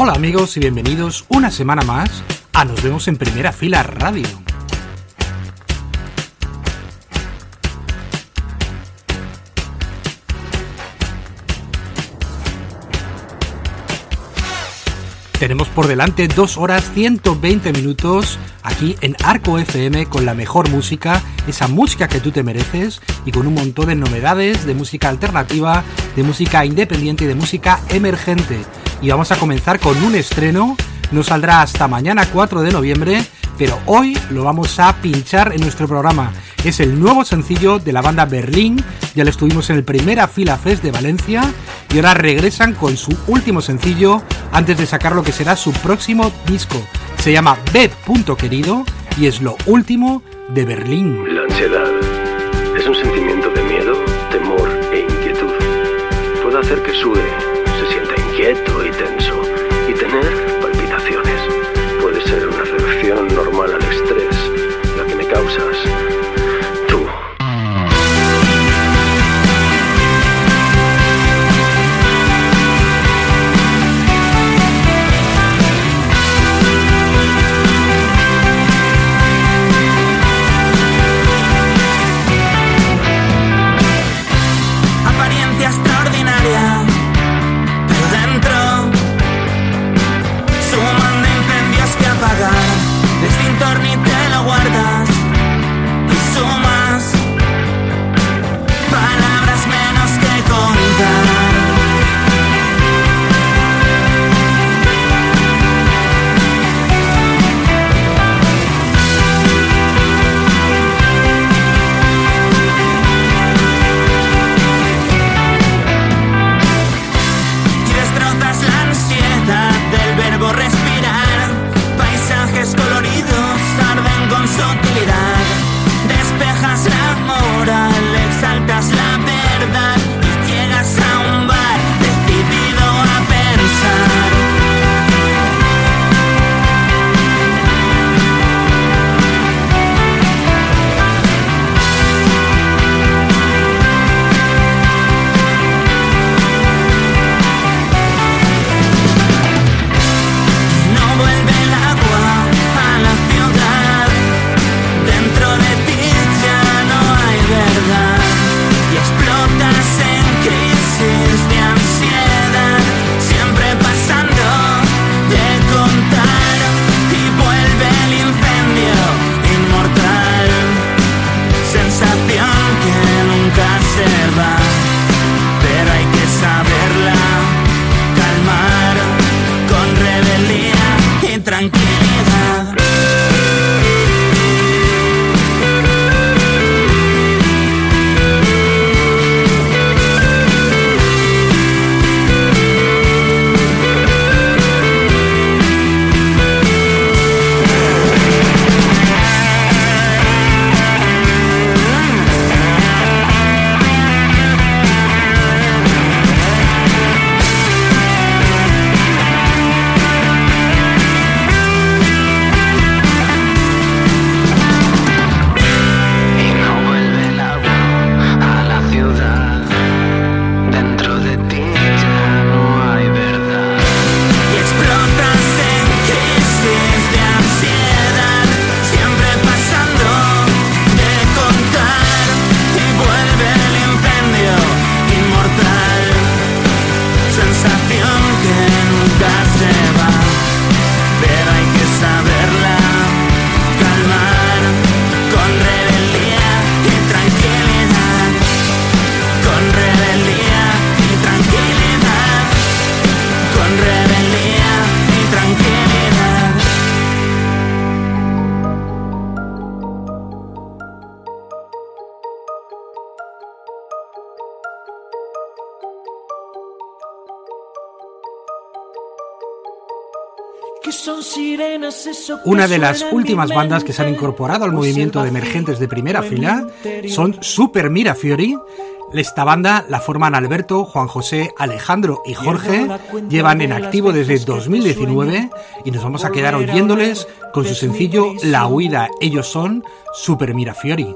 Hola amigos y bienvenidos una semana más a Nos vemos en primera fila radio. Tenemos por delante 2 horas 120 minutos aquí en Arco FM con la mejor música, esa música que tú te mereces y con un montón de novedades de música alternativa, de música independiente y de música emergente. Y vamos a comenzar con un estreno, no saldrá hasta mañana 4 de noviembre, pero hoy lo vamos a pinchar en nuestro programa. Es el nuevo sencillo de la banda Berlín, ya lo estuvimos en el Primera Fila Fest de Valencia y ahora regresan con su último sencillo antes de sacar lo que será su próximo disco. Se llama B. Querido y es lo último de Berlín. La ansiedad es un sentimiento de miedo, temor e inquietud. Puede hacer que sude, se sienta inquieto y tenso y tener palpitaciones. Puede ser una reacción normal al estrés, la que me causas Una de las últimas bandas que se han incorporado al movimiento de emergentes de primera fila son Super Mirafiori. Esta banda la forman Alberto, Juan José, Alejandro y Jorge. Llevan en activo desde 2019 y nos vamos a quedar oyéndoles con su sencillo La huida. Ellos son Super Mirafiori.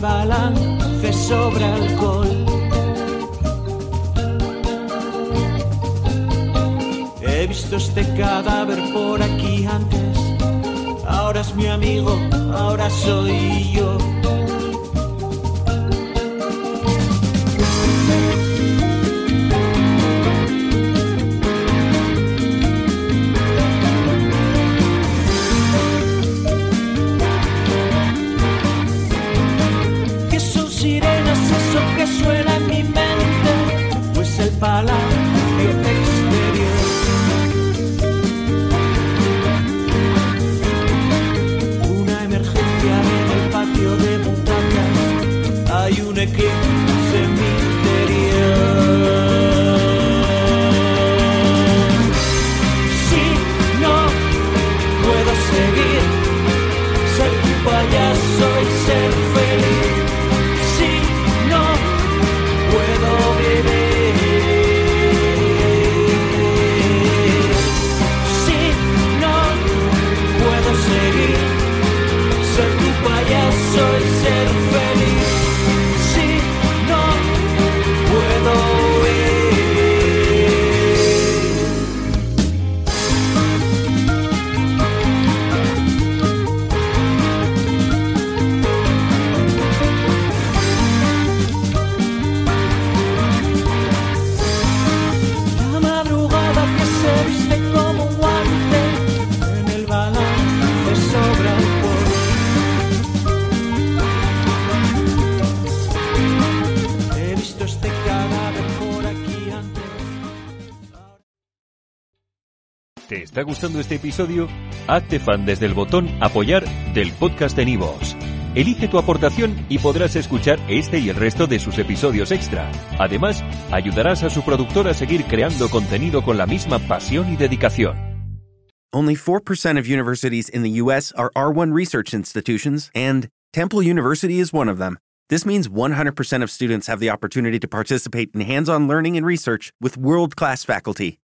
Balance sobre alcohol. He visto este cadáver por aquí antes, ahora es mi amigo, ahora soy yo. Está gustando este episodio? Hazte fan desde el botón Apoyar del podcast de Nivos. Elige tu aportación y podrás escuchar este y el resto de sus episodios extra. Además, ayudarás a su productor a seguir creando contenido con la misma pasión y dedicación. Only 4% of universities in the US are R1 research institutions and Temple University is one of them. This means 100% of students have the opportunity to participate in hands-on learning and research with world-class faculty.